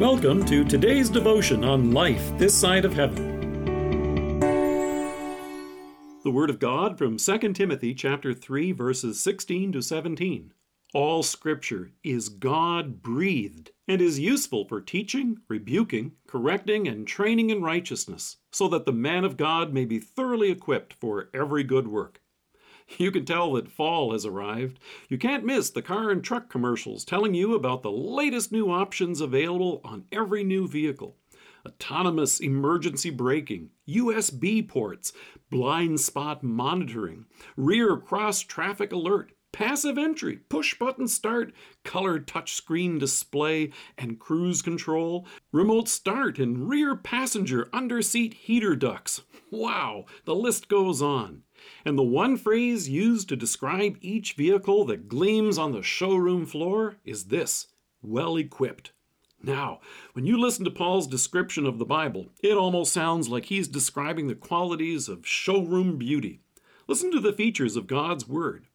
Welcome to today's devotion on life this side of heaven. The Word of God from 2 Timothy chapter 3 verses 16 to 17. All scripture is God breathed and is useful for teaching, rebuking, correcting, and training in righteousness, so that the man of God may be thoroughly equipped for every good work. You can tell that fall has arrived. You can't miss the car and truck commercials telling you about the latest new options available on every new vehicle autonomous emergency braking, USB ports, blind spot monitoring, rear cross traffic alert, passive entry, push button start, color touchscreen display and cruise control, remote start, and rear passenger under seat heater ducts. Wow, the list goes on. And the one phrase used to describe each vehicle that gleams on the showroom floor is this well equipped. Now, when you listen to Paul's description of the Bible, it almost sounds like he's describing the qualities of showroom beauty. Listen to the features of God's Word.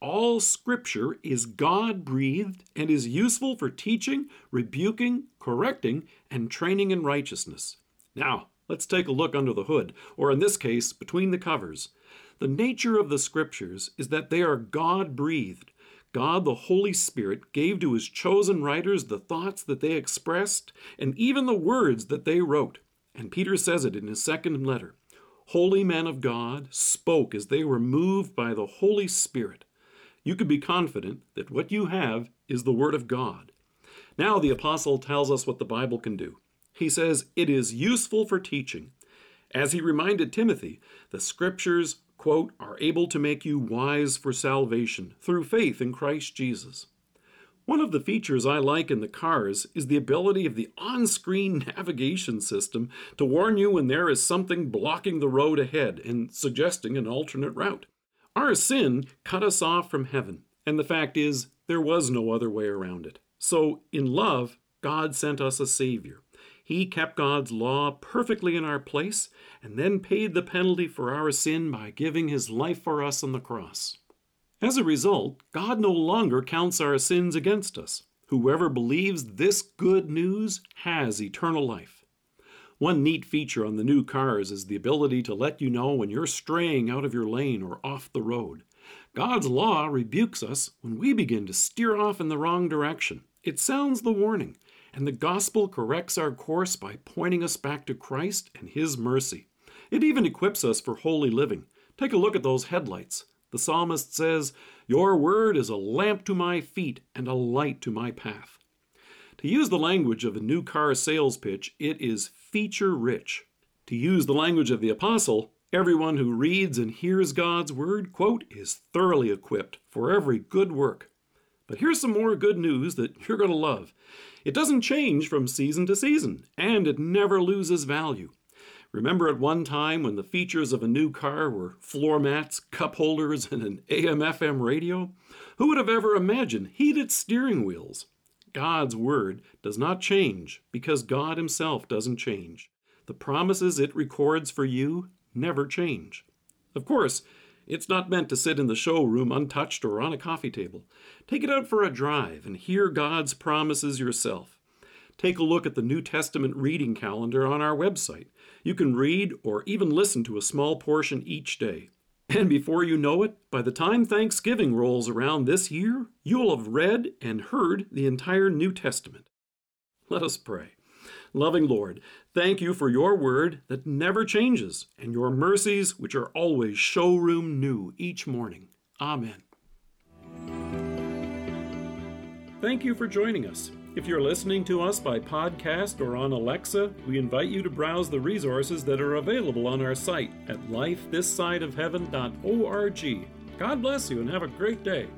All Scripture is God breathed and is useful for teaching, rebuking, correcting, and training in righteousness. Now, let's take a look under the hood, or in this case, between the covers. The nature of the Scriptures is that they are God breathed. God, the Holy Spirit, gave to His chosen writers the thoughts that they expressed and even the words that they wrote. And Peter says it in his second letter. Holy men of God spoke as they were moved by the Holy Spirit. You can be confident that what you have is the Word of God. Now, the Apostle tells us what the Bible can do. He says it is useful for teaching. As he reminded Timothy, the Scriptures quote, are able to make you wise for salvation through faith in Christ Jesus. One of the features I like in the cars is the ability of the on screen navigation system to warn you when there is something blocking the road ahead and suggesting an alternate route. Our sin cut us off from heaven, and the fact is, there was no other way around it. So, in love, God sent us a Savior. He kept God's law perfectly in our place and then paid the penalty for our sin by giving his life for us on the cross. As a result, God no longer counts our sins against us. Whoever believes this good news has eternal life. One neat feature on the new cars is the ability to let you know when you're straying out of your lane or off the road. God's law rebukes us when we begin to steer off in the wrong direction. It sounds the warning, and the gospel corrects our course by pointing us back to Christ and His mercy. It even equips us for holy living. Take a look at those headlights. The psalmist says, Your word is a lamp to my feet and a light to my path. To use the language of a new car sales pitch, it is feature rich. To use the language of the apostle, everyone who reads and hears God's word, quote, is thoroughly equipped for every good work. But here's some more good news that you're going to love. It doesn't change from season to season, and it never loses value. Remember at one time when the features of a new car were floor mats, cup holders, and an AM FM radio? Who would have ever imagined heated steering wheels? God's Word does not change because God Himself doesn't change. The promises it records for you never change. Of course, it's not meant to sit in the showroom untouched or on a coffee table. Take it out for a drive and hear God's promises yourself. Take a look at the New Testament reading calendar on our website. You can read or even listen to a small portion each day. And before you know it, by the time Thanksgiving rolls around this year, you'll have read and heard the entire New Testament. Let us pray. Loving Lord, thank you for your word that never changes and your mercies which are always showroom new each morning. Amen. Thank you for joining us. If you're listening to us by podcast or on Alexa, we invite you to browse the resources that are available on our site at lifethissideofheaven.org. God bless you and have a great day.